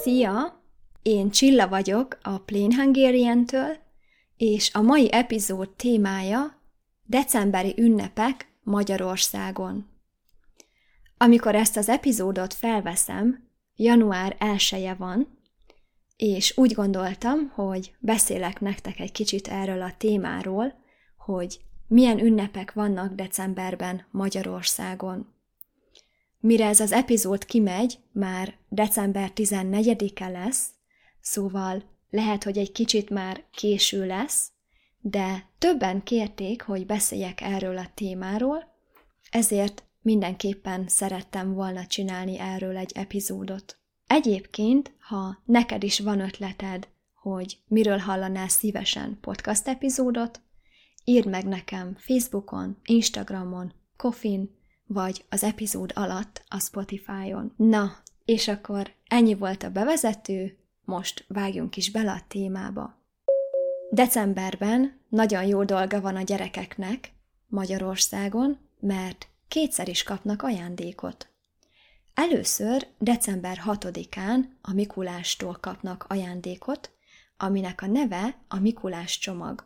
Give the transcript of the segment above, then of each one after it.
Szia! Én Csilla vagyok a Plain Hungarian-től, és a mai epizód témája decemberi ünnepek Magyarországon. Amikor ezt az epizódot felveszem, január 1 van, és úgy gondoltam, hogy beszélek nektek egy kicsit erről a témáról, hogy milyen ünnepek vannak decemberben Magyarországon. Mire ez az epizód kimegy, már december 14-e lesz, szóval lehet, hogy egy kicsit már késő lesz, de többen kérték, hogy beszéljek erről a témáról, ezért mindenképpen szerettem volna csinálni erről egy epizódot. Egyébként, ha neked is van ötleted, hogy miről hallanál szívesen podcast epizódot, írd meg nekem Facebookon, Instagramon, Kofin, vagy az epizód alatt a Spotify-on. Na, és akkor ennyi volt a bevezető, most vágjunk is bele a témába. Decemberben nagyon jó dolga van a gyerekeknek Magyarországon, mert kétszer is kapnak ajándékot. Először december 6-án a Mikulástól kapnak ajándékot, aminek a neve a Mikulás csomag.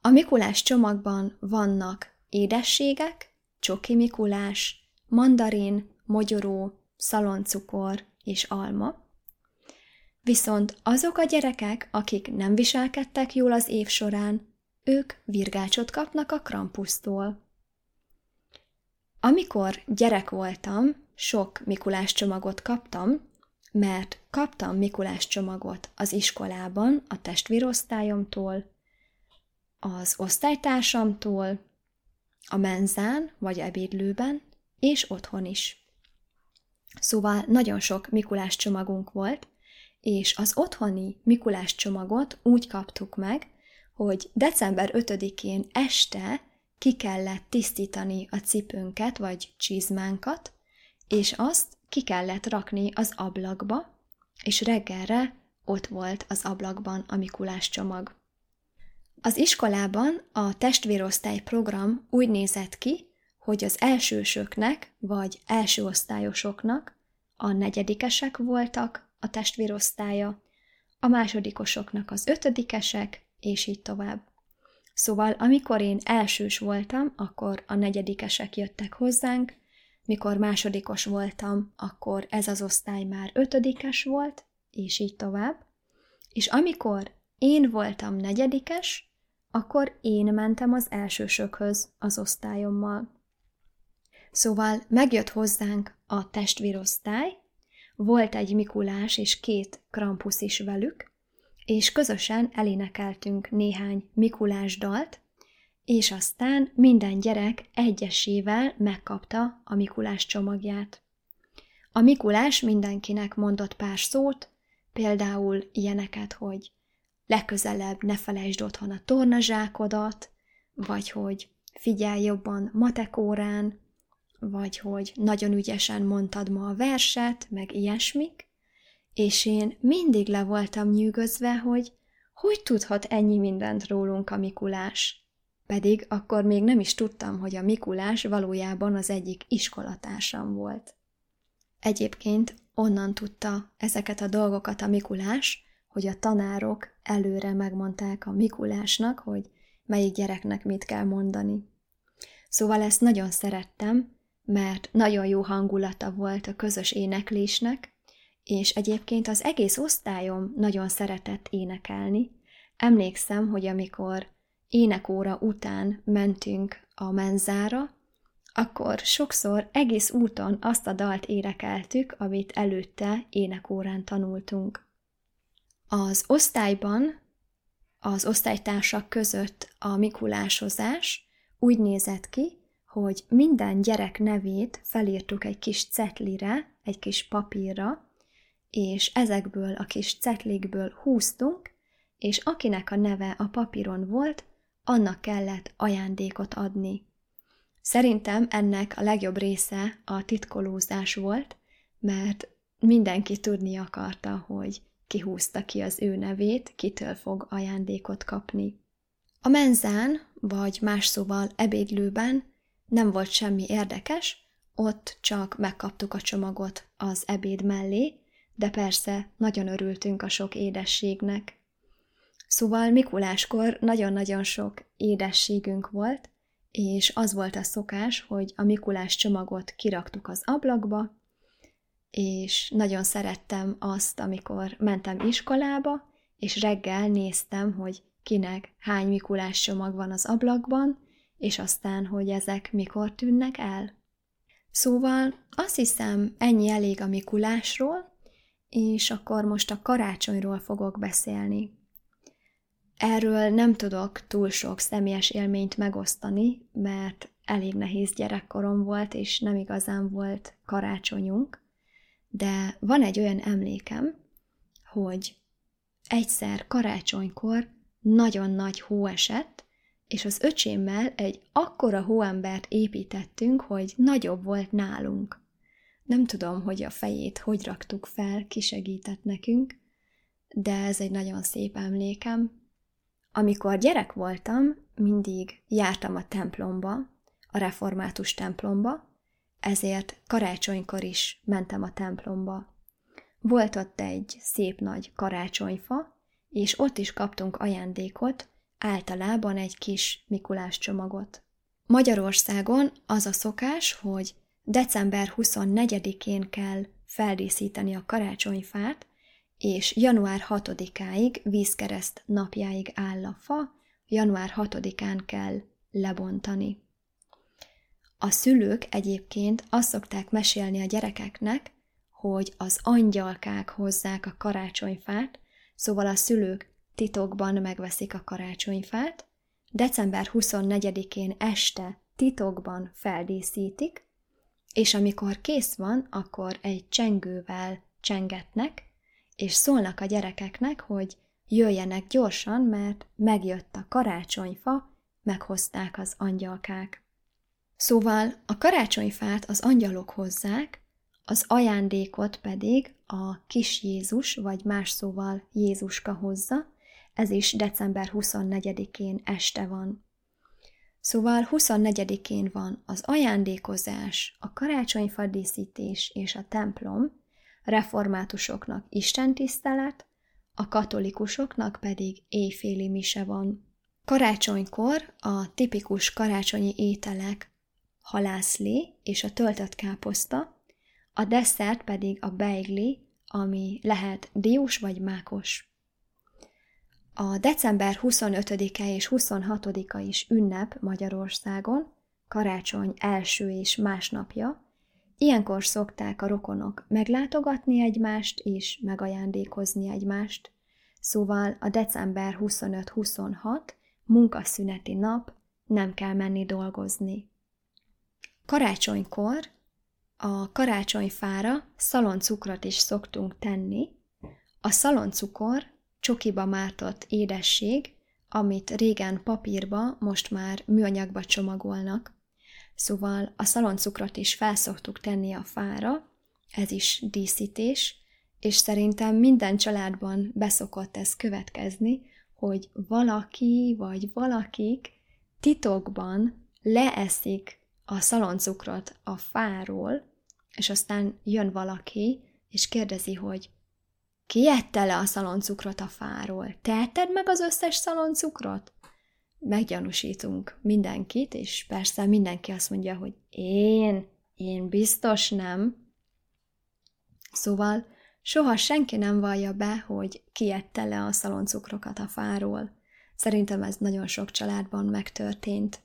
A Mikulás csomagban vannak édességek, csoki Mikulás, mandarin, mogyoró, szaloncukor és alma. Viszont azok a gyerekek, akik nem viselkedtek jól az év során, ők virgácsot kapnak a krampusztól. Amikor gyerek voltam, sok Mikulás csomagot kaptam, mert kaptam Mikulás csomagot az iskolában, a testvérosztályomtól, az osztálytársamtól, a menzán vagy ebédlőben, és otthon is. Szóval nagyon sok Mikulás csomagunk volt, és az otthoni Mikulás csomagot úgy kaptuk meg, hogy december 5-én este ki kellett tisztítani a cipőnket vagy csizmánkat, és azt ki kellett rakni az ablakba, és reggelre ott volt az ablakban a Mikulás csomag. Az iskolában a testvérosztály program úgy nézett ki, hogy az elsősöknek vagy első osztályosoknak a negyedikesek voltak a testvérosztálya, a másodikosoknak az ötödikesek, és így tovább. Szóval amikor én elsős voltam, akkor a negyedikesek jöttek hozzánk, mikor másodikos voltam, akkor ez az osztály már ötödikes volt, és így tovább. És amikor én voltam negyedikes, akkor én mentem az elsősökhöz az osztályommal. Szóval megjött hozzánk a testvérosztály, volt egy Mikulás és két Krampusz is velük, és közösen elénekeltünk néhány Mikulás dalt, és aztán minden gyerek egyesével megkapta a Mikulás csomagját. A Mikulás mindenkinek mondott pár szót, például ilyeneket, hogy legközelebb ne felejtsd otthon a tornazsákodat, vagy hogy figyelj jobban matekórán, vagy hogy nagyon ügyesen mondtad ma a verset, meg ilyesmik, és én mindig le voltam nyűgözve, hogy hogy tudhat ennyi mindent rólunk a Mikulás? Pedig akkor még nem is tudtam, hogy a Mikulás valójában az egyik iskolatársam volt. Egyébként onnan tudta ezeket a dolgokat a Mikulás, hogy a tanárok előre megmondták a Mikulásnak, hogy melyik gyereknek mit kell mondani. Szóval ezt nagyon szerettem, mert nagyon jó hangulata volt a közös éneklésnek, és egyébként az egész osztályom nagyon szeretett énekelni. Emlékszem, hogy amikor énekóra után mentünk a menzára, akkor sokszor egész úton azt a dalt énekeltük, amit előtte énekórán tanultunk. Az osztályban, az osztálytársak között a mikulásozás úgy nézett ki, hogy minden gyerek nevét felírtuk egy kis cetlire, egy kis papírra, és ezekből a kis cetlikből húztunk, és akinek a neve a papíron volt, annak kellett ajándékot adni. Szerintem ennek a legjobb része a titkolózás volt, mert mindenki tudni akarta, hogy kihúzta ki az ő nevét, kitől fog ajándékot kapni. A menzán, vagy más szóval ebédlőben nem volt semmi érdekes, ott csak megkaptuk a csomagot az ebéd mellé, de persze nagyon örültünk a sok édességnek. Szóval Mikuláskor nagyon-nagyon sok édességünk volt, és az volt a szokás, hogy a Mikulás csomagot kiraktuk az ablakba, és nagyon szerettem azt, amikor mentem iskolába, és reggel néztem, hogy kinek hány Mikulás csomag van az ablakban, és aztán, hogy ezek mikor tűnnek el. Szóval azt hiszem, ennyi elég a Mikulásról, és akkor most a karácsonyról fogok beszélni. Erről nem tudok túl sok személyes élményt megosztani, mert elég nehéz gyerekkorom volt, és nem igazán volt karácsonyunk, de van egy olyan emlékem, hogy egyszer karácsonykor nagyon nagy hó esett, és az öcsémmel egy akkora hóembert építettünk, hogy nagyobb volt nálunk. Nem tudom, hogy a fejét hogy raktuk fel, ki segített nekünk, de ez egy nagyon szép emlékem. Amikor gyerek voltam, mindig jártam a templomba, a református templomba, ezért karácsonykor is mentem a templomba. Volt ott egy szép nagy karácsonyfa, és ott is kaptunk ajándékot, általában egy kis Mikulás csomagot. Magyarországon az a szokás, hogy december 24-én kell feldíszíteni a karácsonyfát, és január 6-áig, vízkereszt napjáig áll a fa, január 6-án kell lebontani. A szülők egyébként azt szokták mesélni a gyerekeknek, hogy az angyalkák hozzák a karácsonyfát, szóval a szülők titokban megveszik a karácsonyfát, december 24-én este titokban feldíszítik, és amikor kész van, akkor egy csengővel csengetnek, és szólnak a gyerekeknek, hogy jöjjenek gyorsan, mert megjött a karácsonyfa, meghozták az angyalkák. Szóval a karácsonyfát az angyalok hozzák, az ajándékot pedig a kis Jézus, vagy más szóval Jézuska hozza, ez is december 24-én este van. Szóval 24-én van az ajándékozás, a karácsonyfa díszítés és a templom, reformátusoknak istentisztelet, a katolikusoknak pedig éjféli mise van. Karácsonykor a tipikus karácsonyi ételek halászlé és a töltött káposzta, a desszert pedig a beigli, ami lehet diós vagy mákos. A december 25-e és 26-a is ünnep Magyarországon, karácsony első és másnapja, ilyenkor szokták a rokonok meglátogatni egymást és megajándékozni egymást, szóval a december 25-26 munkaszüneti nap nem kell menni dolgozni. Karácsonykor a karácsonyfára szaloncukrot is szoktunk tenni. A szaloncukor csokiba mártott édesség, amit régen papírba, most már műanyagba csomagolnak. Szóval a szaloncukrot is felszoktuk tenni a fára, ez is díszítés, és szerintem minden családban beszokott ez következni, hogy valaki vagy valakik titokban leeszik a szaloncukrot a fáról, és aztán jön valaki, és kérdezi, hogy ki ette le a szaloncukrot a fáról? Te etted meg az összes szaloncukrot? Meggyanúsítunk mindenkit, és persze mindenki azt mondja, hogy én, én biztos nem. Szóval soha senki nem vallja be, hogy ki ette le a szaloncukrokat a fáról. Szerintem ez nagyon sok családban megtörtént.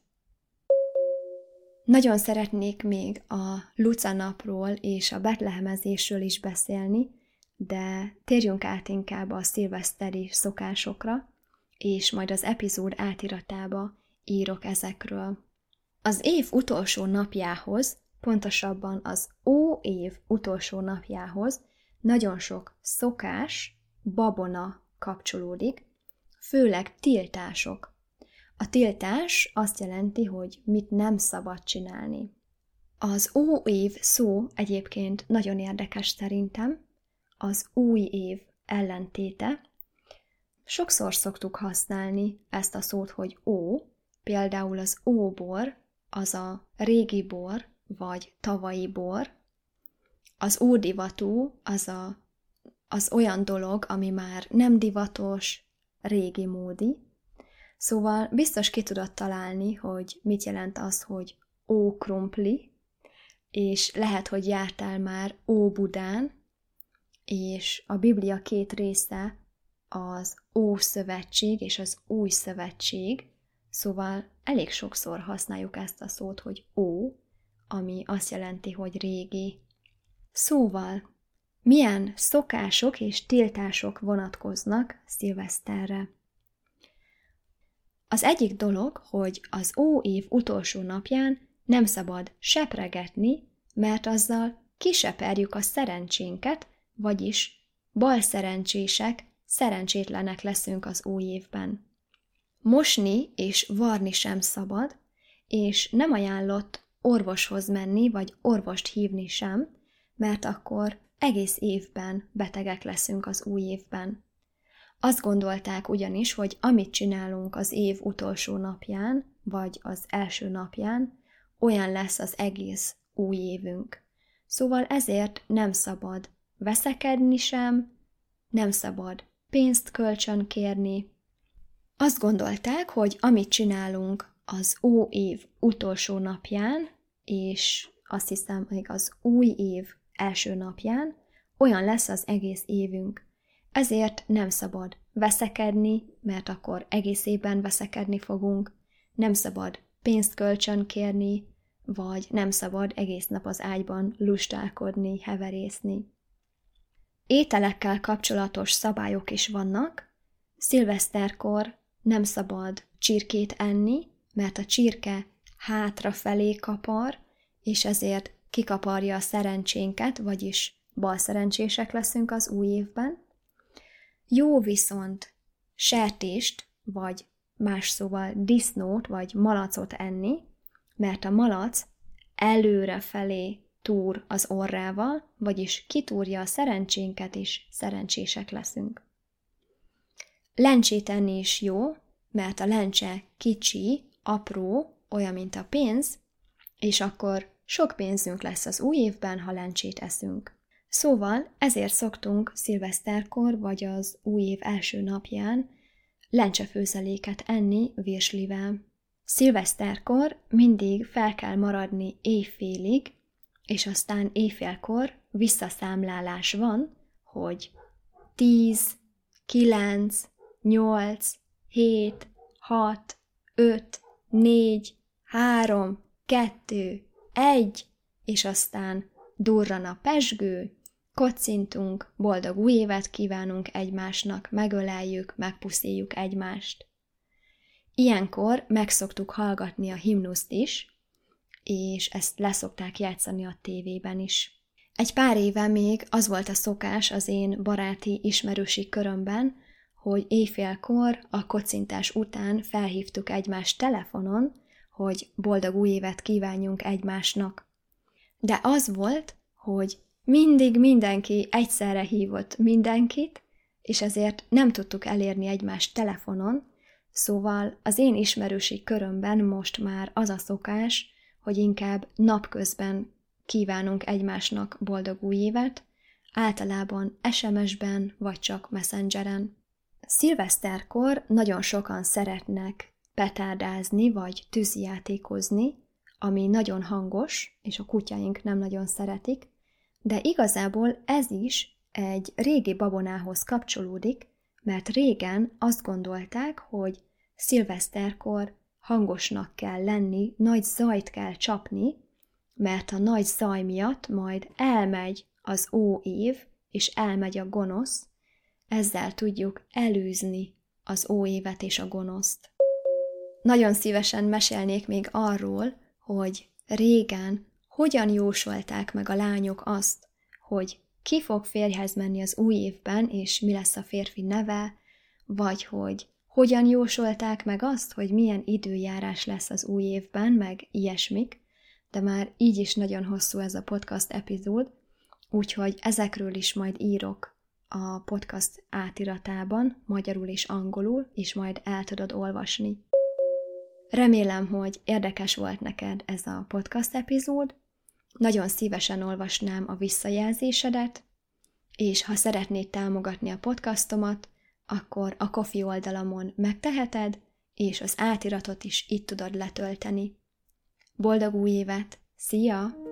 Nagyon szeretnék még a Luca napról és a betlehemezésről is beszélni, de térjünk át inkább a szilveszteri szokásokra, és majd az epizód átiratába írok ezekről. Az év utolsó napjához, pontosabban az ó év utolsó napjához nagyon sok szokás, babona kapcsolódik, főleg tiltások. A tiltás azt jelenti, hogy mit nem szabad csinálni. Az ó év szó egyébként nagyon érdekes szerintem, az új év ellentéte. Sokszor szoktuk használni ezt a szót, hogy ó, például az óbor, az a régi bor, vagy tavalyi bor. Az ódivatú az, a, az olyan dolog, ami már nem divatos, régi módi. Szóval biztos ki tudod találni, hogy mit jelent az, hogy ó krumpli, és lehet, hogy jártál már Óbudán, és a Biblia két része az Ószövetség és az Új Szövetség, szóval elég sokszor használjuk ezt a szót, hogy Ó, ami azt jelenti, hogy régi. Szóval, milyen szokások és tiltások vonatkoznak szilveszterre? Az egyik dolog, hogy az ó év utolsó napján nem szabad sepregetni, mert azzal kiseperjük a szerencsénket, vagyis bal szerencsések, szerencsétlenek leszünk az új évben. Mosni és varni sem szabad, és nem ajánlott orvoshoz menni, vagy orvost hívni sem, mert akkor egész évben betegek leszünk az új évben. Azt gondolták ugyanis, hogy amit csinálunk az év utolsó napján, vagy az első napján, olyan lesz az egész új évünk. Szóval ezért nem szabad veszekedni sem, nem szabad pénzt kölcsön kérni. Azt gondolták, hogy amit csinálunk az ó év utolsó napján, és azt hiszem, még az új év első napján, olyan lesz az egész évünk. Ezért nem szabad veszekedni, mert akkor egész évben veszekedni fogunk, nem szabad pénzt kölcsön kérni, vagy nem szabad egész nap az ágyban lustálkodni, heverészni. Ételekkel kapcsolatos szabályok is vannak. Szilveszterkor nem szabad csirkét enni, mert a csirke hátrafelé kapar, és ezért kikaparja a szerencsénket, vagyis balszerencsések leszünk az új évben. Jó viszont sertést, vagy más szóval disznót, vagy malacot enni, mert a malac előre felé túr az orrával, vagyis kitúrja a szerencsénket, és szerencsések leszünk. Lencsét enni is jó, mert a lencse kicsi, apró, olyan, mint a pénz, és akkor sok pénzünk lesz az új évben, ha lencsét eszünk. Szóval ezért szoktunk szilveszterkor vagy az új év első napján lencsefőzeléket enni virslivel. Szilveszterkor mindig fel kell maradni éjfélig, és aztán éjfélkor visszaszámlálás van, hogy 10, 9, 8, 7, 6, 5, 4, 3, 2, 1, és aztán durran a pesgő, kocintunk, boldog új évet kívánunk egymásnak, megöleljük, megpuszíjuk egymást. Ilyenkor megszoktuk hallgatni a himnuszt is, és ezt leszokták játszani a tévében is. Egy pár éve még az volt a szokás az én baráti ismerősi körömben, hogy éjfélkor a kocintás után felhívtuk egymást telefonon, hogy boldog új évet kívánjunk egymásnak. De az volt, hogy mindig mindenki egyszerre hívott mindenkit, és ezért nem tudtuk elérni egymást telefonon, szóval az én ismerősi körömben most már az a szokás, hogy inkább napközben kívánunk egymásnak boldog új évet, általában SMS-ben vagy csak Messengeren. Szilveszterkor nagyon sokan szeretnek petárdázni vagy tűzijátékozni, ami nagyon hangos, és a kutyáink nem nagyon szeretik, de igazából ez is egy régi babonához kapcsolódik, mert régen azt gondolták, hogy szilveszterkor hangosnak kell lenni, nagy zajt kell csapni, mert a nagy zaj miatt majd elmegy az ó év, és elmegy a gonosz, ezzel tudjuk elűzni az ó évet és a gonoszt. Nagyon szívesen mesélnék még arról, hogy régen hogyan jósolták meg a lányok azt, hogy ki fog férjhez menni az új évben, és mi lesz a férfi neve, vagy hogy hogyan jósolták meg azt, hogy milyen időjárás lesz az új évben, meg ilyesmik, de már így is nagyon hosszú ez a podcast epizód, úgyhogy ezekről is majd írok a podcast átiratában, magyarul és angolul, és majd el tudod olvasni. Remélem, hogy érdekes volt neked ez a podcast epizód, Nagyon szívesen olvasnám a visszajelzésedet, és ha szeretnéd támogatni a podcastomat, akkor a Kofi oldalamon megteheted, és az átiratot is itt tudod letölteni. Boldog új évet! Szia!